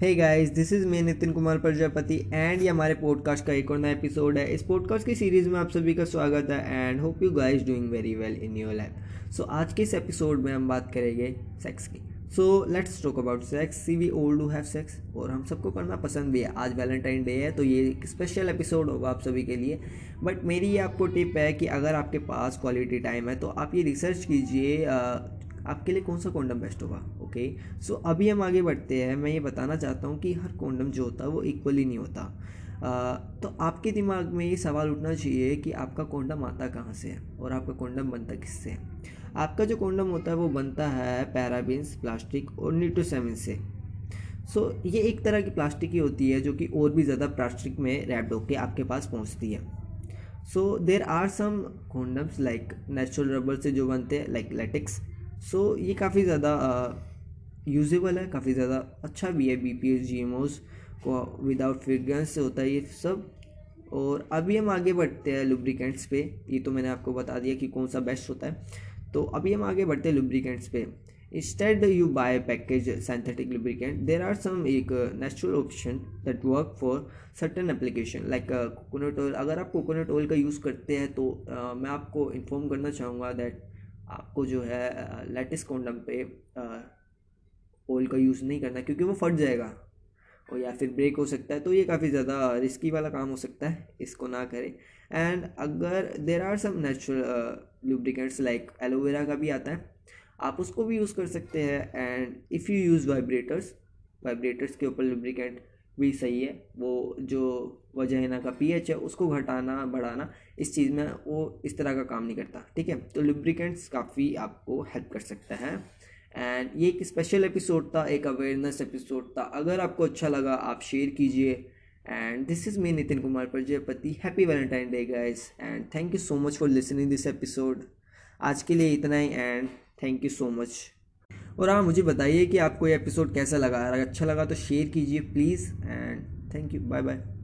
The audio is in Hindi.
हे गाइस दिस इज़ मैं नितिन कुमार प्रजापति एंड ये हमारे पॉडकास्ट का एक और नया एपिसोड है। इस पॉडकास्ट की सीरीज़ में आप सभी का स्वागत है and hope you guys doing very well in your life so आज के इस एपिसोड में हम बात करेंगे सेक्स की। So let's talk about sex see we all do have sex और हम सबको करना पसंद भी है। आज वैलेंटाइन डे है तो ये एक स्पेशल एपिसोड होगा आप सभी के लिए। बट मेरी ये आपको टिप है कि अगर आपके पास क्वालिटी टाइम है तो आप ये रिसर्च कीजिए आपके लिए कौन सा कॉन्डम बेस्ट होगा? ओके सो अभी हम आगे बढ़ते हैं। मैं ये बताना चाहता हूँ कि हर कॉन्डम जो होता है वो इक्वली नहीं होता। आ, तो आपके दिमाग में ये सवाल उठना चाहिए कि आपका कॉन्डम आता कहाँ से है और आपका कॉन्डम बनता किससे है? आपका जो कॉन्डम होता है वो बनता है पैराबिन्स प्लास्टिक और न्यूट्रोसेमिन से। सो so, ये एक तरह की प्लास्टिक ही होती है जो कि और भी ज़्यादा प्लास्टिक में रैप्ड होकर आपके पास पहुँचती है। So there are some condoms like natural rubber से जो बनते हैं लाइक लेटिक्स सो so, ये काफ़ी ज़्यादा यूजेबल है काफ़ी ज़्यादा अच्छा भी है B P S G M Os को विदाउट फ्रेग्रेंस से होता है ये सब। और अभी हम आगे बढ़ते हैं लुब्रिकेंट्स पे। ये तो मैंने आपको बता दिया कि कौन सा बेस्ट होता है। तो अभी हम आगे बढ़ते हैं लुब्रिकेंट्स पे। Instead you buy package synthetic lubricant there are some एक natural option that work for certain application like coconut oil अगर आप कोकोनट ऑयल का यूज़ करते हैं तो uh, मैं आपको इन्फॉर्म करना चाहूँगा दैट आपको जो है लेटिस कॉन्डम पे ऑयल का यूज़ नहीं करना, क्योंकि वो फट जाएगा। और या फिर ब्रेक हो सकता है तो ये काफ़ी ज़्यादा रिस्की वाला काम हो सकता है, इसको ना करें। एंड अगर there are some natural lubricants like aloe vera का भी आता है, आप उसको भी यूज़ कर सकते हैं। And if you use vibrators vibrators के ऊपर लुब्रिकेंट भी सही है। वो जो वजहना का पीएच है, उसको घटाना, बढ़ाना, इस चीज़ में वो इस तरह का काम नहीं करता, ठीक है? तो लुब्रिकेंट्स काफ़ी आपको हेल्प कर सकता है। एंड ये एक स्पेशल एपिसोड था, एक अवेयरनेस एपिसोड था। अगर आपको अच्छा लगा, आप शेयर कीजिए। And this is me Nitin Kumar Prajapati happy Valentine day guys and thank you so much for listening this episode आज के लिए इतना ही and thank you so much और हाँ मुझे बताइए कि आपको ये एपिसोड कैसा लगा? अगर अच्छा लगा तो शेयर कीजिए please and thank you bye bye